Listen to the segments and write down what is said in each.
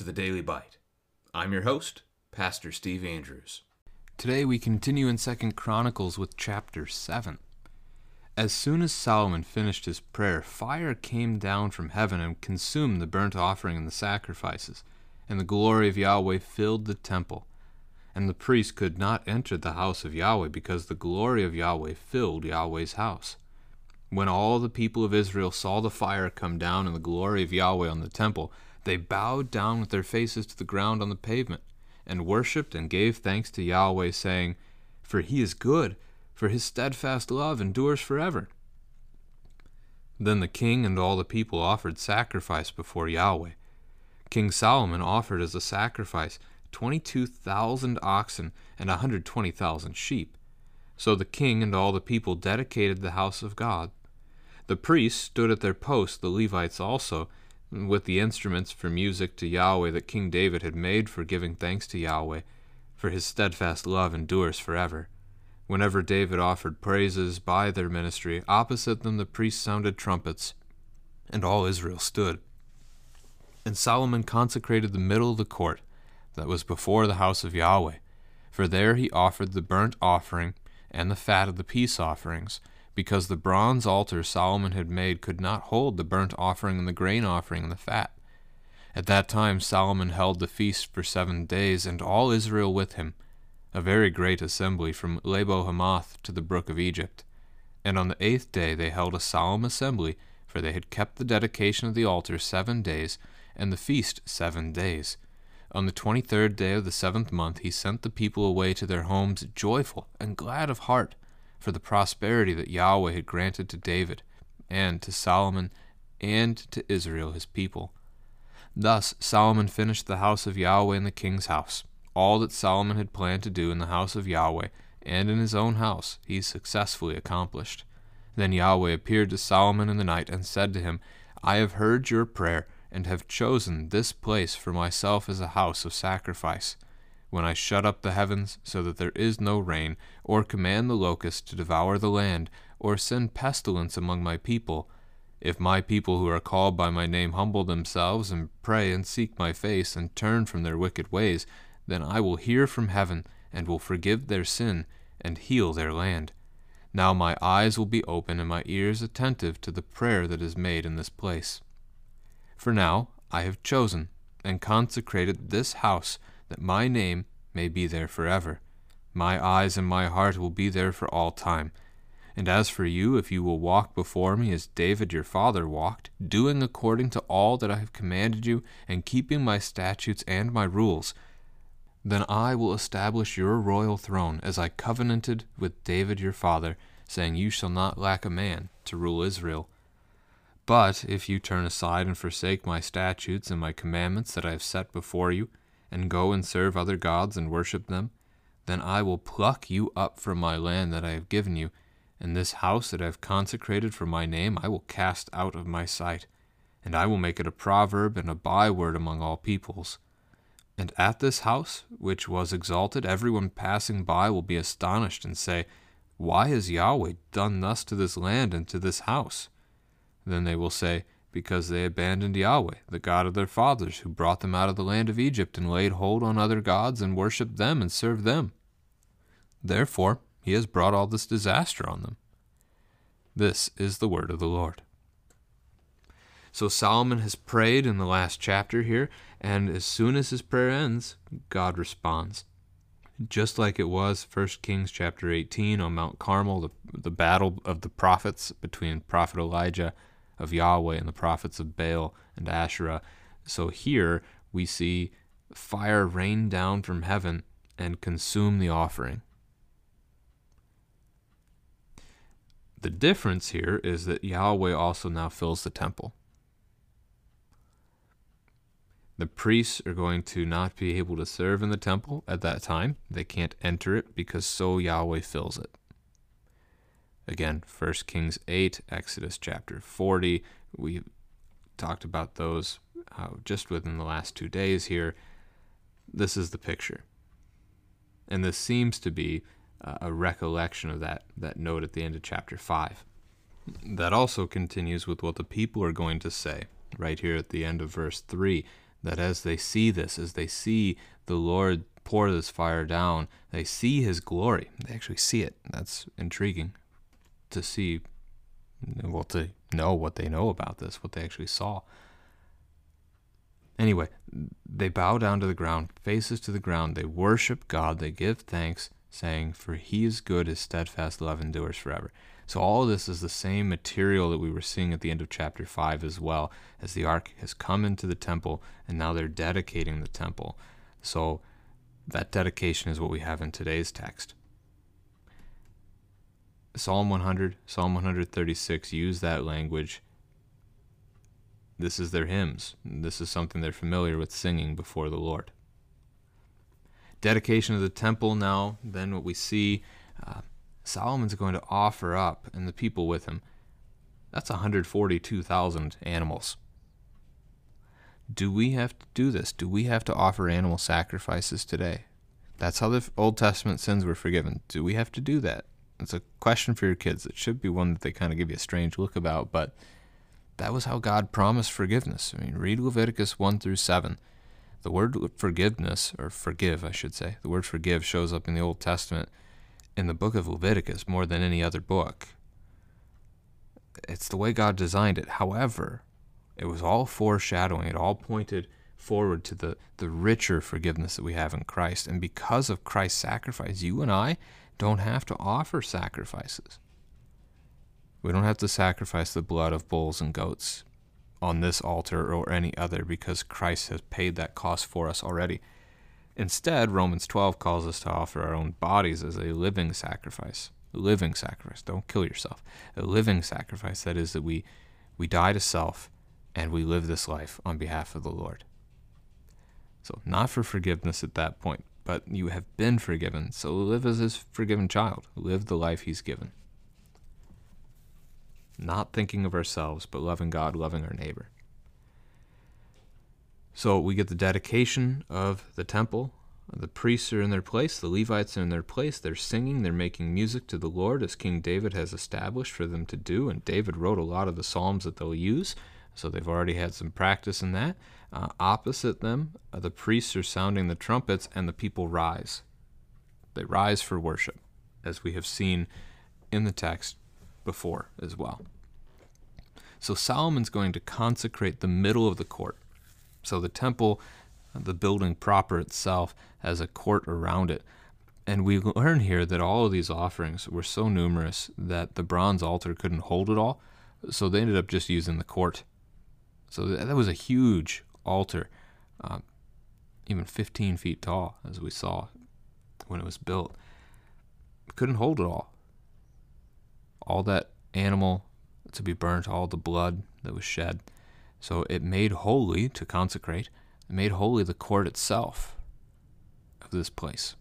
To the Daily Bite. I'm your host, Pastor Steve Andrews. Today we continue in 2nd Chronicles with chapter 7. As soon as Solomon finished his prayer, fire came down from heaven and consumed the burnt offering and the sacrifices, and the glory of Yahweh filled the temple. And the priest could not enter the house of Yahweh because the glory of Yahweh filled Yahweh's house. When all the people of Israel saw the fire come down and the glory of Yahweh on the temple, they bowed down with their faces to the ground on the pavement, and worshipped and gave thanks to Yahweh, saying, For he is good, for his steadfast love endures forever. Then the king and all the people offered sacrifice before Yahweh. King Solomon offered as a sacrifice twenty two thousand oxen and a hundred twenty thousand sheep. So the king and all the people dedicated the house of God. The priests stood at their posts, the Levites also, with the instruments for music to Yahweh that King David had made for giving thanks to Yahweh, for his steadfast love endures forever. Whenever David offered praises by their ministry, opposite them the priests sounded trumpets, and all Israel stood. And Solomon consecrated the middle of the court that was before the house of Yahweh, for there he offered the burnt offering and the fat of the peace offerings, because the bronze altar Solomon had made could not hold the burnt offering and the grain offering and the fat. At that time Solomon held the feast for seven days, and all Israel with him, a very great assembly from Lebo Hamath to the brook of Egypt. And on the eighth day they held a solemn assembly, for they had kept the dedication of the altar seven days, and the feast seven days. On the twenty third day of the seventh month he sent the people away to their homes joyful and glad of heart for the prosperity that Yahweh had granted to David, and to Solomon, and to Israel his people. Thus Solomon finished the house of Yahweh in the king's house. All that Solomon had planned to do in the house of Yahweh and in his own house he successfully accomplished. Then Yahweh appeared to Solomon in the night and said to him, I have heard your prayer and have chosen this place for myself as a house of sacrifice. When I shut up the heavens so that there is no rain, or command the locust to devour the land, or send pestilence among my people, if my people who are called by my name humble themselves and pray and seek my face and turn from their wicked ways, then I will hear from heaven and will forgive their sin and heal their land. Now my eyes will be open and my ears attentive to the prayer that is made in this place. For now I have chosen and consecrated this house that my name may be there forever. My eyes and my heart will be there for all time. And as for you, if you will walk before me as David your father walked, doing according to all that I have commanded you, and keeping my statutes and my rules, then I will establish your royal throne as I covenanted with David your father, saying, You shall not lack a man to rule Israel. But if you turn aside and forsake my statutes and my commandments that I have set before you, and go and serve other gods and worship them, then I will pluck you up from my land that I have given you, and this house that I have consecrated for my name I will cast out of my sight, and I will make it a proverb and a byword among all peoples. And at this house, which was exalted, everyone passing by will be astonished and say, Why has Yahweh done thus to this land and to this house? Then they will say, Because they abandoned Yahweh, the God of their fathers, who brought them out of the land of Egypt, and laid hold on other gods, and worshipped them, and served them. Therefore, he has brought all this disaster on them. This is the word of the Lord. So Solomon has prayed in the last chapter here, and as soon as his prayer ends, God responds. Just like it was 1 Kings chapter 18 on Mount Carmel, the, the battle of the prophets between prophet Elijah of Yahweh and the prophets of Baal and Asherah. So here we see fire rain down from heaven and consume the offering. The difference here is that Yahweh also now fills the temple. The priests are going to not be able to serve in the temple at that time. They can't enter it because so Yahweh fills it. Again, 1 Kings 8, Exodus chapter 40. We talked about those uh, just within the last two days here. This is the picture. And this seems to be uh, a recollection of that, that note at the end of chapter 5. That also continues with what the people are going to say right here at the end of verse 3 that as they see this, as they see the Lord pour this fire down, they see his glory. They actually see it. That's intriguing to see, well, to know what they know about this, what they actually saw. Anyway, they bow down to the ground, faces to the ground. They worship God. They give thanks, saying, For he is good, his steadfast love endures forever. So, all of this is the same material that we were seeing at the end of chapter 5 as well, as the ark has come into the temple and now they're dedicating the temple. So, that dedication is what we have in today's text. Psalm 100, Psalm 136 use that language this is their hymns. This is something they're familiar with singing before the Lord. Dedication of the temple now, then what we see, uh, Solomon's going to offer up, and the people with him. That's 142,000 animals. Do we have to do this? Do we have to offer animal sacrifices today? That's how the Old Testament sins were forgiven. Do we have to do that? It's a question for your kids. It should be one that they kind of give you a strange look about, but that was how God promised forgiveness. I mean, read Leviticus 1 through 7. The word forgiveness, or forgive, I should say, the word forgive shows up in the Old Testament in the book of Leviticus more than any other book. It's the way God designed it. However, it was all foreshadowing, it all pointed forward to the, the richer forgiveness that we have in Christ. And because of Christ's sacrifice, you and I don't have to offer sacrifices. We don't have to sacrifice the blood of bulls and goats on this altar or any other because Christ has paid that cost for us already. Instead, Romans 12 calls us to offer our own bodies as a living sacrifice. A living sacrifice. Don't kill yourself. A living sacrifice. That is, that we, we die to self and we live this life on behalf of the Lord. So, not for forgiveness at that point, but you have been forgiven. So, live as his forgiven child. Live the life he's given not thinking of ourselves, but loving God, loving our neighbor. So we get the dedication of the temple. The priests are in their place, the Levites are in their place. They're singing, they're making music to the Lord as King David has established for them to do. And David wrote a lot of the Psalms that they'll use, so they've already had some practice in that. Uh, opposite them, uh, the priests are sounding the trumpets, and the people rise. They rise for worship, as we have seen in the text before as well. So Solomon's going to consecrate the middle of the court. So the temple, the building proper itself, has a court around it. And we learn here that all of these offerings were so numerous that the bronze altar couldn't hold it all. So they ended up just using the court. So that was a huge altar, um, even 15 feet tall, as we saw when it was built. Couldn't hold it all all that animal to be burnt, all the blood that was shed. So it made holy to consecrate, it made holy the court itself of this place,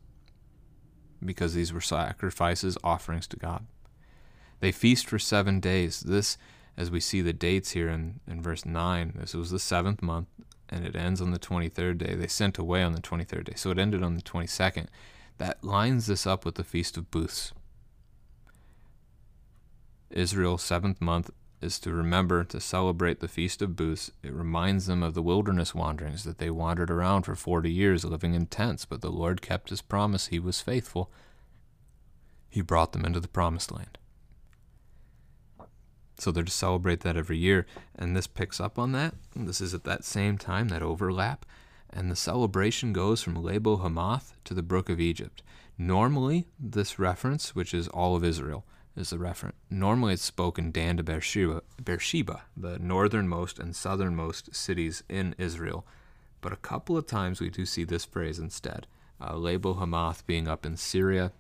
because these were sacrifices, offerings to God. They feast for seven days. This, as we see the dates here in, in verse 9, this was the seventh month, and it ends on the 23rd day. They sent away on the 23rd day, so it ended on the 22nd. That lines this up with the Feast of Booths. Israel's seventh month is to remember to celebrate the Feast of Booths. It reminds them of the wilderness wanderings that they wandered around for 40 years living in tents, but the Lord kept his promise. He was faithful. He brought them into the promised land. So they're to celebrate that every year, and this picks up on that. This is at that same time, that overlap, and the celebration goes from Lebo Hamath to the brook of Egypt. Normally, this reference, which is all of Israel, is the reference. Normally it's spoken Dan to Beersheba, Beersheba, the northernmost and southernmost cities in Israel. But a couple of times we do see this phrase instead. Uh, Lebo Hamath being up in Syria,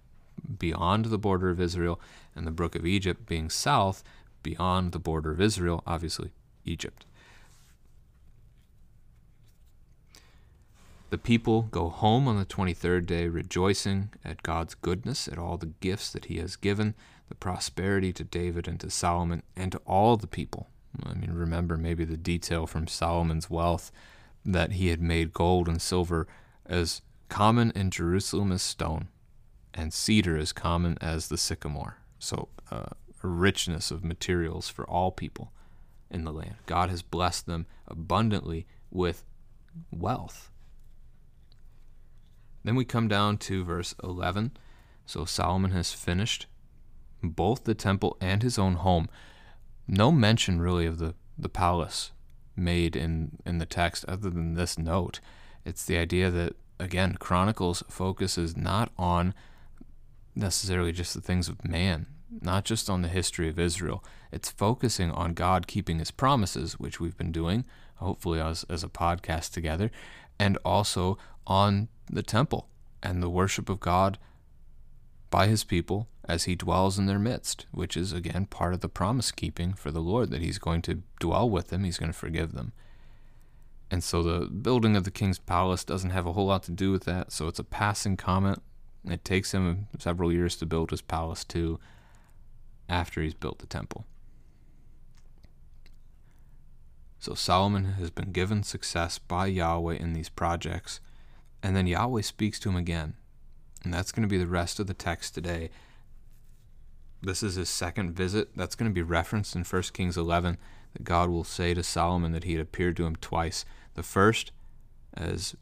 beyond the border of Israel, and the brook of Egypt being south, beyond the border of Israel, obviously Egypt. The people go home on the 23rd day, rejoicing at God's goodness, at all the gifts that He has given, the prosperity to David and to Solomon and to all the people. I mean, remember maybe the detail from Solomon's wealth that he had made gold and silver as common in Jerusalem as stone, and cedar as common as the sycamore. So, uh, a richness of materials for all people in the land. God has blessed them abundantly with wealth. Then we come down to verse 11. So Solomon has finished both the temple and his own home. No mention really of the, the palace made in, in the text other than this note. It's the idea that, again, Chronicles focuses not on necessarily just the things of man, not just on the history of Israel. It's focusing on God keeping his promises, which we've been doing, hopefully, as, as a podcast together, and also on the temple and the worship of God by his people as he dwells in their midst, which is again part of the promise keeping for the Lord that he's going to dwell with them, he's going to forgive them. And so the building of the king's palace doesn't have a whole lot to do with that, so it's a passing comment. It takes him several years to build his palace too after he's built the temple. So Solomon has been given success by Yahweh in these projects, and then Yahweh speaks to him again. And that's going to be the rest of the text today this is his second visit. That's going to be referenced in 1 Kings 11 that God will say to Solomon that he had appeared to him twice. The first, as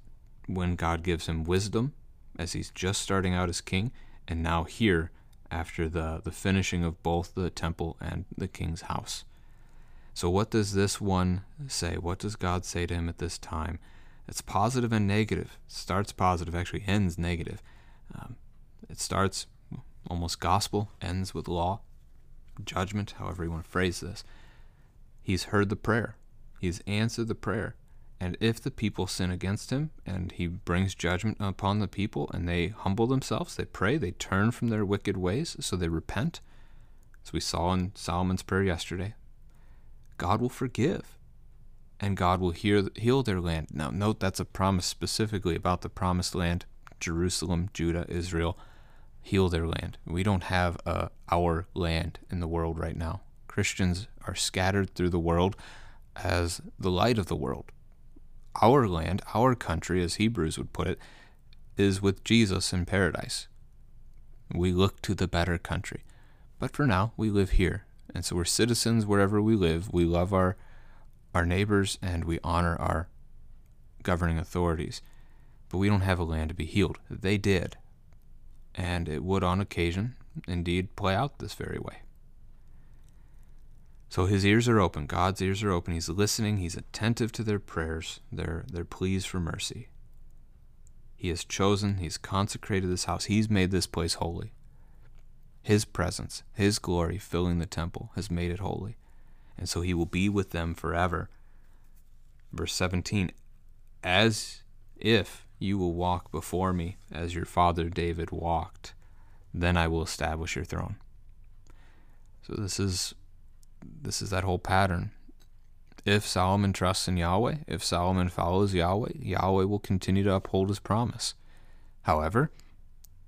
when God gives him wisdom, as he's just starting out as king, and now here, after the, the finishing of both the temple and the king's house. So, what does this one say? What does God say to him at this time? It's positive and negative. It starts positive, actually ends negative. Um, it starts almost gospel, ends with law, judgment, however you want to phrase this. He's heard the prayer, he's answered the prayer. And if the people sin against him and he brings judgment upon the people and they humble themselves, they pray, they turn from their wicked ways, so they repent, as we saw in Solomon's prayer yesterday, God will forgive and God will hear, heal their land. Now, note that's a promise specifically about the promised land Jerusalem, Judah, Israel heal their land. We don't have uh, our land in the world right now. Christians are scattered through the world as the light of the world. Our land, our country, as Hebrews would put it, is with Jesus in paradise. We look to the better country. But for now, we live here. And so we're citizens wherever we live. We love our, our neighbors and we honor our governing authorities. But we don't have a land to be healed. They did and it would on occasion indeed play out this very way. So his ears are open, God's ears are open. He's listening, he's attentive to their prayers, their, their pleas for mercy. He has chosen, he's consecrated this house, he's made this place holy. His presence, his glory filling the temple has made it holy. And so he will be with them forever. Verse 17 As if you will walk before me as your father David walked. Then I will establish your throne. So this is this is that whole pattern. If Solomon trusts in Yahweh, if Solomon follows Yahweh, Yahweh will continue to uphold his promise. However,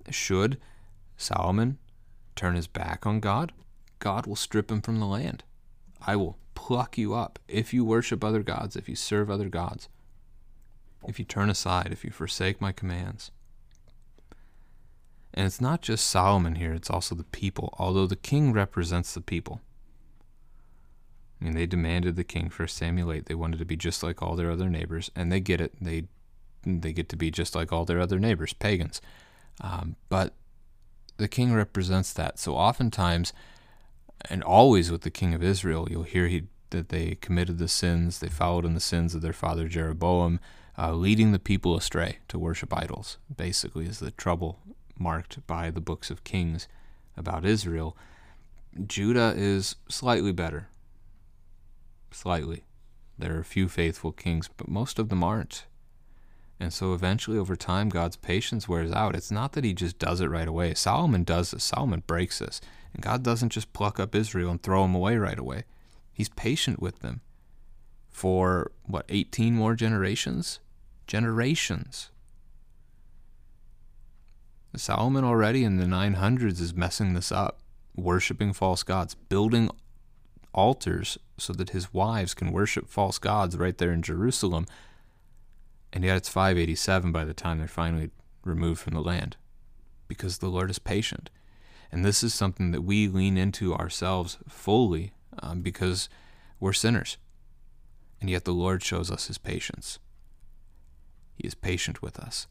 should Solomon turn his back on God, God will strip him from the land. I will pluck you up if you worship other gods, if you serve other gods if you turn aside, if you forsake my commands. And it's not just Solomon here, it's also the people, although the king represents the people. Mean, they demanded the king for Samuel 8. They wanted to be just like all their other neighbors, and they get it. They they get to be just like all their other neighbors, pagans. Um, but the king represents that. So oftentimes, and always with the king of Israel, you'll hear he that they committed the sins, they followed in the sins of their father Jeroboam, uh, leading the people astray to worship idols, basically, is the trouble marked by the books of Kings about Israel. Judah is slightly better. Slightly. There are a few faithful kings, but most of them aren't. And so eventually, over time, God's patience wears out. It's not that he just does it right away. Solomon does this. Solomon breaks this. And God doesn't just pluck up Israel and throw them away right away. He's patient with them for, what, 18 more generations? generations. Solomon already in the 900s is messing this up, worshiping false gods, building altars so that his wives can worship false gods right there in Jerusalem. And yet it's 587 by the time they're finally removed from the land because the Lord is patient. And this is something that we lean into ourselves fully um, because we're sinners. And yet the Lord shows us his patience. He is patient with us.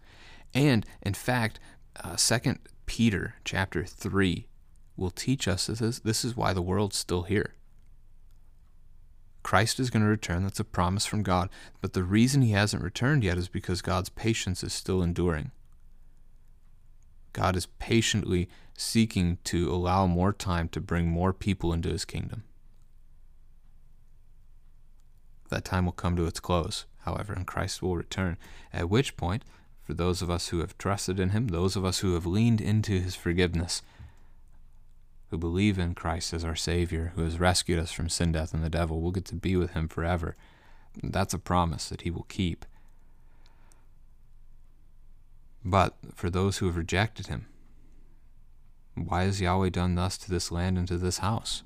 And in fact, uh, 2 Peter chapter 3 will teach us this, this is why the world's still here. Christ is going to return. That's a promise from God. But the reason he hasn't returned yet is because God's patience is still enduring. God is patiently seeking to allow more time to bring more people into his kingdom. That time will come to its close, however, and Christ will return, at which point, for those of us who have trusted in him, those of us who have leaned into his forgiveness, who believe in Christ as our Savior, who has rescued us from sin, death, and the devil, will get to be with him forever. That's a promise that he will keep. But for those who have rejected him, why has Yahweh done thus to this land and to this house?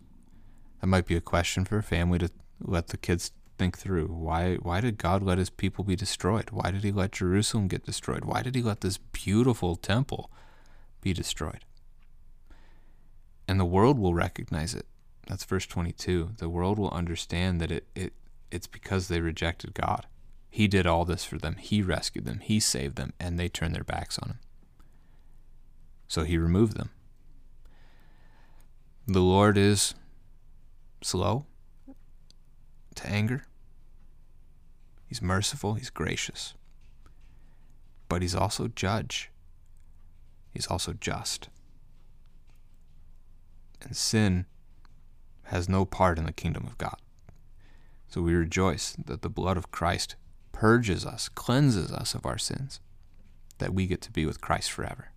That might be a question for a family to let the kids think through. Why why did God let his people be destroyed? Why did he let Jerusalem get destroyed? Why did he let this beautiful temple be destroyed? And the world will recognize it. That's verse 22. The world will understand that it, it it's because they rejected God. He did all this for them. He rescued them. He saved them, and they turned their backs on him. So he removed them. The Lord is slow to anger. He's merciful, he's gracious. But he's also judge. He's also just. And sin has no part in the kingdom of God. So we rejoice that the blood of Christ purges us, cleanses us of our sins, that we get to be with Christ forever.